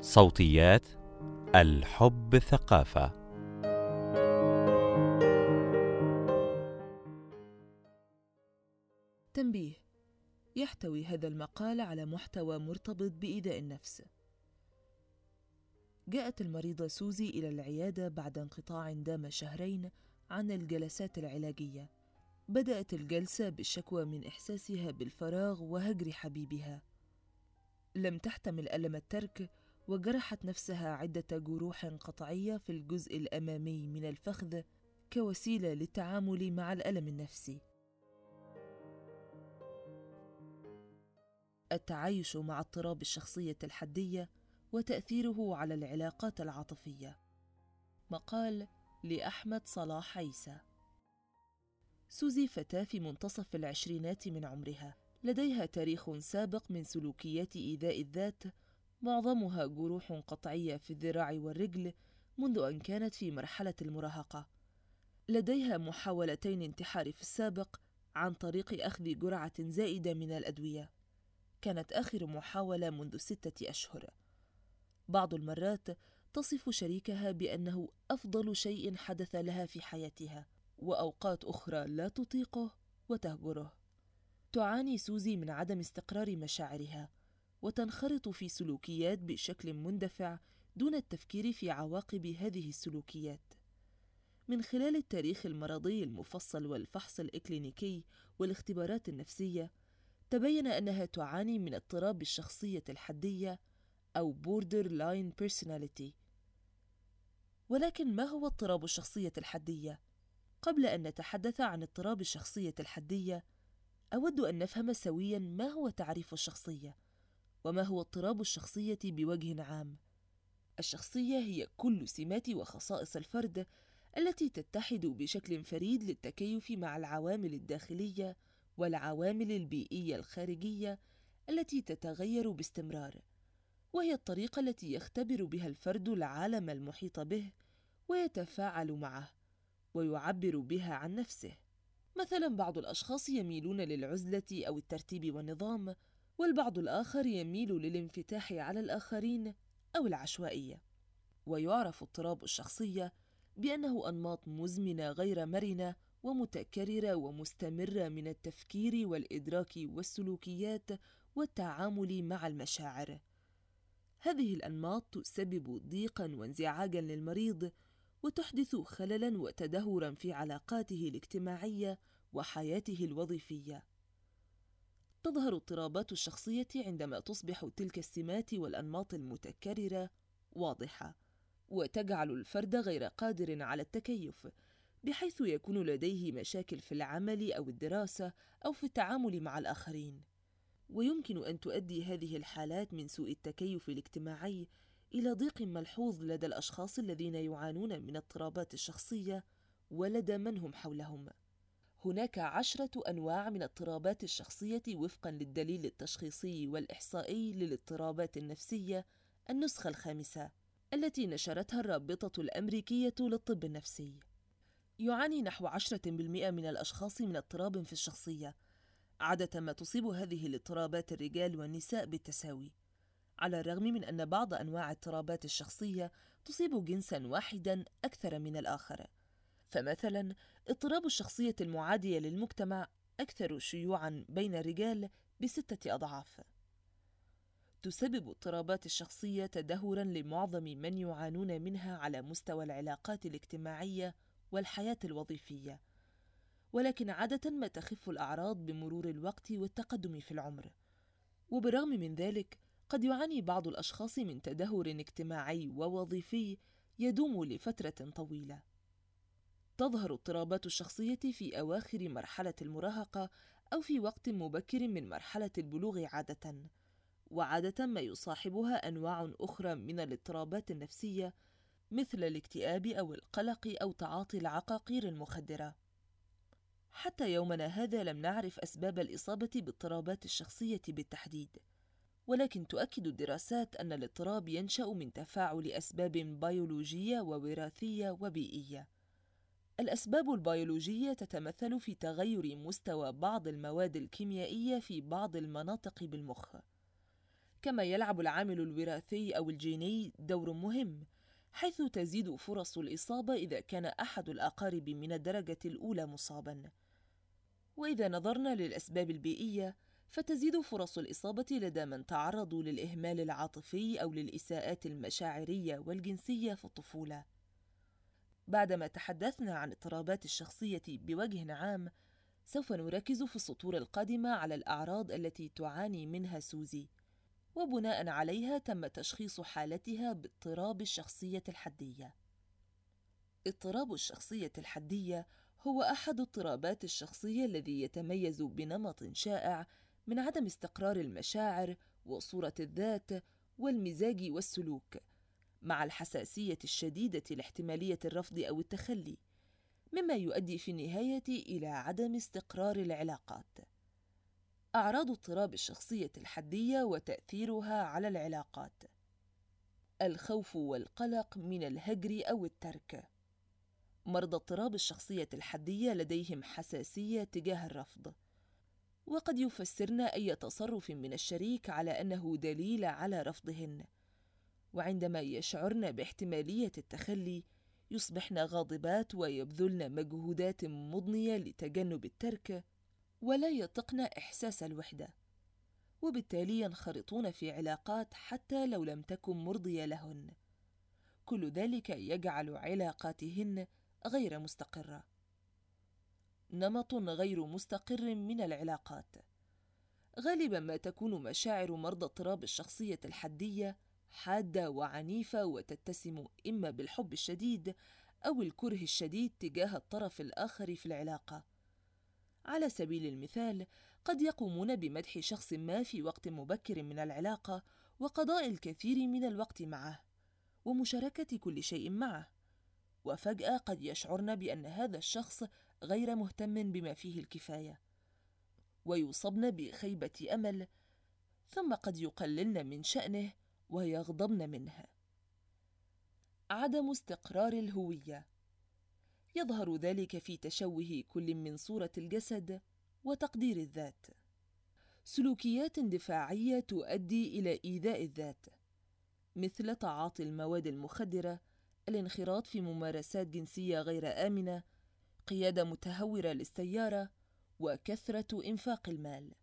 صوتيات الحب ثقافة. تنبيه يحتوي هذا المقال على محتوى مرتبط بإيذاء النفس. جاءت المريضة سوزي إلى العيادة بعد انقطاع دام شهرين عن الجلسات العلاجية. بدأت الجلسة بالشكوى من إحساسها بالفراغ وهجر حبيبها. لم تحتمل ألم الترك وجرحت نفسها عدة جروح قطعية في الجزء الأمامي من الفخذ كوسيلة للتعامل مع الألم النفسي. التعايش مع اضطراب الشخصية الحدية وتأثيره على العلاقات العاطفية. مقال لأحمد صلاح عيسى. سوزي فتاة في منتصف العشرينات من عمرها، لديها تاريخ سابق من سلوكيات إيذاء الذات معظمها جروح قطعية في الذراع والرجل منذ أن كانت في مرحلة المراهقة. لديها محاولتين انتحار في السابق عن طريق أخذ جرعة زائدة من الأدوية. كانت آخر محاولة منذ ستة أشهر. بعض المرات تصف شريكها بأنه أفضل شيء حدث لها في حياتها، وأوقات أخرى لا تطيقه وتهجره. تعاني سوزي من عدم استقرار مشاعرها وتنخرط في سلوكيات بشكل مندفع دون التفكير في عواقب هذه السلوكيات. من خلال التاريخ المرضي المفصل والفحص الإكلينيكي والاختبارات النفسية تبين أنها تعاني من اضطراب الشخصية الحدية أو borderline personality. ولكن ما هو اضطراب الشخصية الحدية؟ قبل أن نتحدث عن اضطراب الشخصية الحدية أود أن نفهم سويا ما هو تعريف الشخصية. وما هو اضطراب الشخصية بوجه عام. الشخصية هي كل سمات وخصائص الفرد التي تتحد بشكل فريد للتكيف مع العوامل الداخلية والعوامل البيئية الخارجية التي تتغير باستمرار وهي الطريقة التي يختبر بها الفرد العالم المحيط به ويتفاعل معه ويعبر بها عن نفسه. مثلا بعض الأشخاص يميلون للعزلة أو الترتيب والنظام والبعض الآخر يميل للانفتاح على الآخرين أو العشوائية. ويعرف اضطراب الشخصية بأنه أنماط مزمنة غير مرنة ومتكررة ومستمرة من التفكير والإدراك والسلوكيات والتعامل مع المشاعر. هذه الأنماط تسبب ضيقا وانزعاجا للمريض وتحدث خللا وتدهورا في علاقاته الاجتماعية وحياته الوظيفية. تظهر اضطرابات الشخصية عندما تصبح تلك السمات والأنماط المتكررة واضحة وتجعل الفرد غير قادر على التكيف بحيث يكون لديه مشاكل في العمل أو الدراسة أو في التعامل مع الآخرين ويمكن أن تؤدي هذه الحالات من سوء التكيف الاجتماعي إلى ضيق ملحوظ لدى الأشخاص الذين يعانون من اضطرابات الشخصية ولدى من هم حولهم. هناك عشرة أنواع من اضطرابات الشخصية وفقًا للدليل التشخيصي والإحصائي للاضطرابات النفسية النسخة الخامسة التي نشرتها الرابطة الأمريكية للطب النفسي. يعاني نحو عشرة بالمئة من الأشخاص من اضطراب في الشخصية. عادة ما تصيب هذه الاضطرابات الرجال والنساء بالتساوي. على الرغم من أن بعض أنواع اضطرابات الشخصية تصيب جنسا واحدا أكثر من الآخر فمثلا اضطراب الشخصية المعادية للمجتمع أكثر شيوعا بين الرجال بستة أضعاف. تسبب اضطرابات الشخصية تدهورا لمعظم من يعانون منها على مستوى العلاقات الاجتماعية والحياة الوظيفية. ولكن عادة ما تخف الأعراض بمرور الوقت والتقدم في العمر. وبالرغم من ذلك قد يعاني بعض الأشخاص من تدهور اجتماعي ووظيفي يدوم لفترة طويلة. تظهر اضطرابات الشخصية في أواخر مرحلة المراهقة أو في وقت مبكر من مرحلة البلوغ عادة. وعادة ما يصاحبها أنواع أخرى من الاضطرابات النفسية مثل الاكتئاب أو القلق أو تعاطي العقاقير المخدرة. حتى يومنا هذا لم نعرف أسباب الإصابة باضطرابات الشخصية بالتحديد. ولكن تؤكد الدراسات أن الاضطراب ينشأ من تفاعل أسباب بيولوجية ووراثية وبيئية. الأسباب البيولوجية تتمثل في تغير مستوى بعض المواد الكيميائية في بعض المناطق بالمخ. كما يلعب العامل الوراثي أو الجيني دور مهم حيث تزيد فرص الإصابة إذا كان أحد الأقارب من الدرجة الأولى مصاباً. وإذا نظرنا للأسباب البيئية، فتزيد فرص الإصابة لدى من تعرضوا للإهمال العاطفي أو للإساءات المشاعرية والجنسية في الطفولة. بعدما تحدثنا عن اضطرابات الشخصية بوجه عام، سوف نركز في السطور القادمة على الأعراض التي تعاني منها سوزي. وبناء عليها تم تشخيص حالتها باضطراب الشخصية الحدية. اضطراب الشخصية الحدية هو أحد اضطرابات الشخصية الذي يتميز بنمط شائع من عدم استقرار المشاعر وصورة الذات والمزاج والسلوك، مع الحساسية الشديدة لاحتمالية الرفض أو التخلي، مما يؤدي في النهاية إلى عدم استقرار العلاقات. أعراض اضطراب الشخصية الحدية وتأثيرها على العلاقات. الخوف والقلق من الهجر أو الترك. مرضى اضطراب الشخصية الحدية لديهم حساسية تجاه الرفض. وقد يفسرن أي تصرف من الشريك على أنه دليل على رفضهن. وعندما يشعرن باحتمالية التخلي يصبحن غاضبات ويبذلن مجهودات مضنية لتجنب الترك ولا يطقن إحساس الوحدة. وبالتالي ينخرطون في علاقات حتى لو لم تكن مرضية لهن. كل ذلك يجعل علاقاتهن غير مستقرة. نمط غير مستقر من العلاقات. غالبا ما تكون مشاعر مرضى اضطراب الشخصية الحدية حادة وعنيفة وتتسم إما بالحب الشديد أو الكره الشديد تجاه الطرف الآخر في العلاقة. على سبيل المثال قد يقومون بمدح شخص ما في وقت مبكر من العلاقة وقضاء الكثير من الوقت معه ومشاركة كل شيء معه. وفجأة قد يشعرن بأن هذا الشخص غير مهتم بما فيه الكفاية. ويصبن بخيبة أمل ثم قد يقللن من شأنه ويغضبن منه عدم استقرار الهوية يظهر ذلك في تشوه كل من صورة الجسد وتقدير الذات. سلوكيات دفاعية تؤدي إلى إيذاء الذات، مثل تعاطي المواد المخدرة، الانخراط في ممارسات جنسية غير آمنة، قيادة متهورة للسيارة، وكثرة إنفاق المال.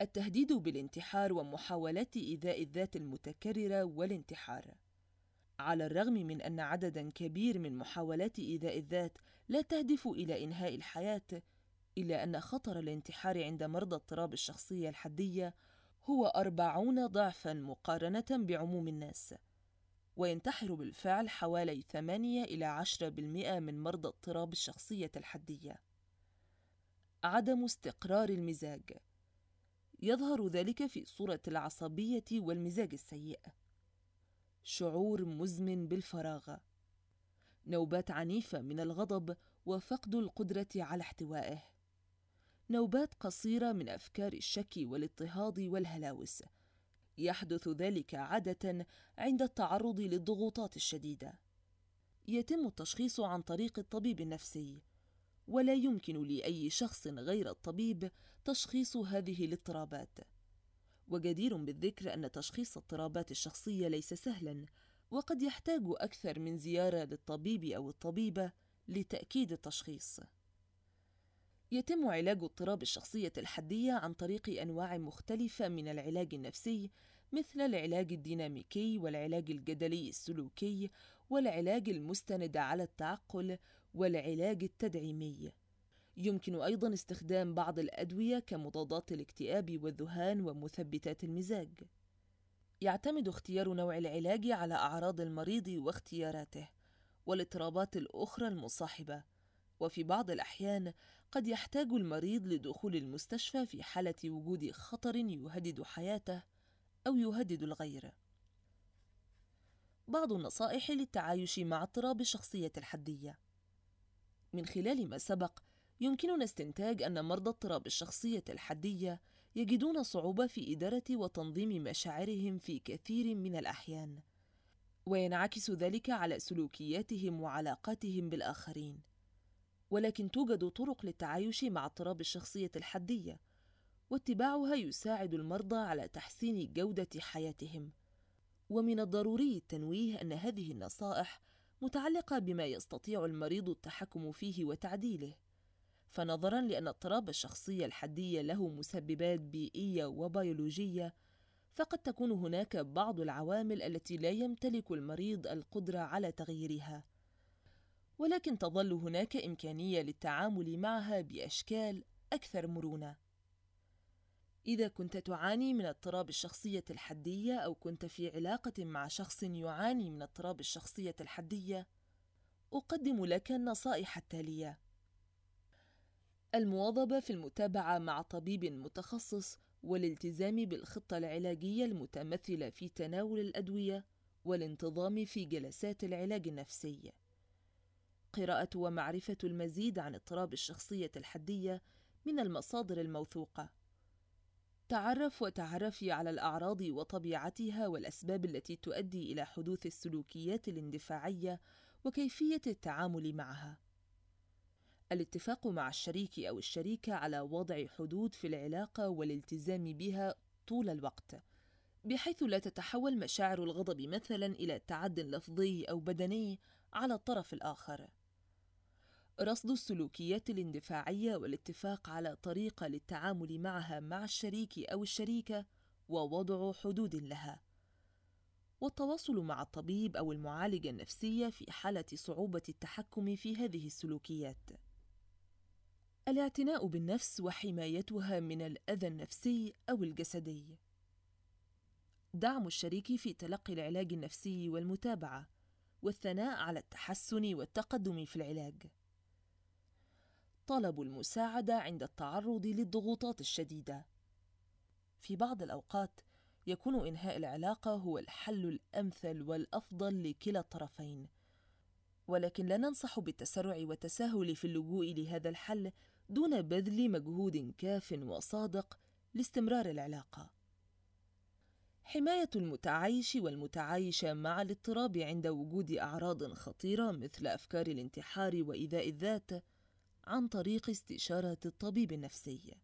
التهديد بالانتحار ومحاولات إيذاء الذات المتكررة والانتحار. على الرغم من أن عددا كبير من محاولات إيذاء الذات لا تهدف إلى إنهاء الحياة، إلا أن خطر الانتحار عند مرضى اضطراب الشخصية الحدية هو أربعون ضعفا مقارنة بعموم الناس، وينتحر بالفعل حوالي ثمانية إلى عشرة بالمئة من مرضى اضطراب الشخصية الحدية. عدم استقرار المزاج يظهر ذلك في صورة العصبية والمزاج السيء. شعور مزمن بالفراغ. نوبات عنيفة من الغضب وفقد القدرة على احتوائه. نوبات قصيرة من أفكار الشك والاضطهاد والهلاوس. يحدث ذلك عادة عند التعرض للضغوطات الشديدة. يتم التشخيص عن طريق الطبيب النفسي. ولا يمكن لأي شخص غير الطبيب تشخيص هذه الاضطرابات. وجدير بالذكر أن تشخيص اضطرابات الشخصية ليس سهلا وقد يحتاج أكثر من زيارة للطبيب أو الطبيبة لتأكيد التشخيص. يتم علاج اضطراب الشخصية الحدية عن طريق أنواع مختلفة من العلاج النفسي مثل العلاج الديناميكي والعلاج الجدلي السلوكي والعلاج المستند على التعقل والعلاج التدعيمي يمكن أيضا استخدام بعض الأدوية كمضادات الاكتئاب والذهان ومثبتات المزاج. يعتمد اختيار نوع العلاج على أعراض المريض واختياراته والإضطرابات الأخرى المصاحبة، وفي بعض الأحيان قد يحتاج المريض لدخول المستشفى في حالة وجود خطر يهدد حياته أو يهدد الغير. بعض النصائح للتعايش مع اضطراب الشخصية الحدية من خلال ما سبق يمكننا استنتاج أن مرضى اضطراب الشخصية الحدية يجدون صعوبة في إدارة وتنظيم مشاعرهم في كثير من الأحيان، وينعكس ذلك على سلوكياتهم وعلاقاتهم بالآخرين. ولكن توجد طرق للتعايش مع اضطراب الشخصية الحدية، واتباعها يساعد المرضى على تحسين جودة حياتهم ومن الضروري التنويه أن هذه النصائح متعلقة بما يستطيع المريض التحكم فيه وتعديله. فنظرا لأن اضطراب الشخصية الحدية له مسببات بيئية وبيولوجية فقد تكون هناك بعض العوامل التي لا يمتلك المريض القدرة على تغييرها. ولكن تظل هناك إمكانية للتعامل معها بأشكال أكثر مرونة. إذا كنت تعاني من اضطراب الشخصية الحدية أو كنت في علاقة مع شخص يعاني من اضطراب الشخصية الحدية أقدم لك النصائح التالية المواظبة في المتابعة مع طبيب متخصص والالتزام بالخطة العلاجية المتمثلة في تناول الأدوية والانتظام في جلسات العلاج النفسي. قراءة ومعرفة المزيد عن اضطراب الشخصية الحدية من المصادر الموثوقة. تعرف وتعرفي على الأعراض وطبيعتها والأسباب التي تؤدي إلى حدوث السلوكيات الاندفاعية وكيفية التعامل معها. الاتفاق مع الشريك أو الشريكة على وضع حدود في العلاقة والالتزام بها طول الوقت، بحيث لا تتحول مشاعر الغضب مثلا إلى تعد لفظي أو بدني على الطرف الآخر. رصد السلوكيات الاندفاعية والاتفاق على طريقة للتعامل معها مع الشريك أو الشريكة ووضع حدود لها. والتواصل مع الطبيب أو المعالجة النفسية في حالة صعوبة التحكم في هذه السلوكيات. الاعتناء بالنفس وحمايتها من الأذى النفسي أو الجسدي دعم الشريك في تلقي العلاج النفسي والمتابعة والثناء على التحسن والتقدم في العلاج طلب المساعدة عند التعرض للضغوطات الشديدة. في بعض الأوقات يكون إنهاء العلاقة هو الحل الأمثل والأفضل لكلا الطرفين. ولكن لا ننصح بالتسرع والتساهل في اللجوء لهذا الحل دون بذل مجهود كاف وصادق لاستمرار العلاقة. حماية المتعايش والمتعايشة مع الاضطراب عند وجود أعراض خطيرة مثل أفكار الانتحار وإيذاء الذات عن طريق استشارة الطبيب النفسي.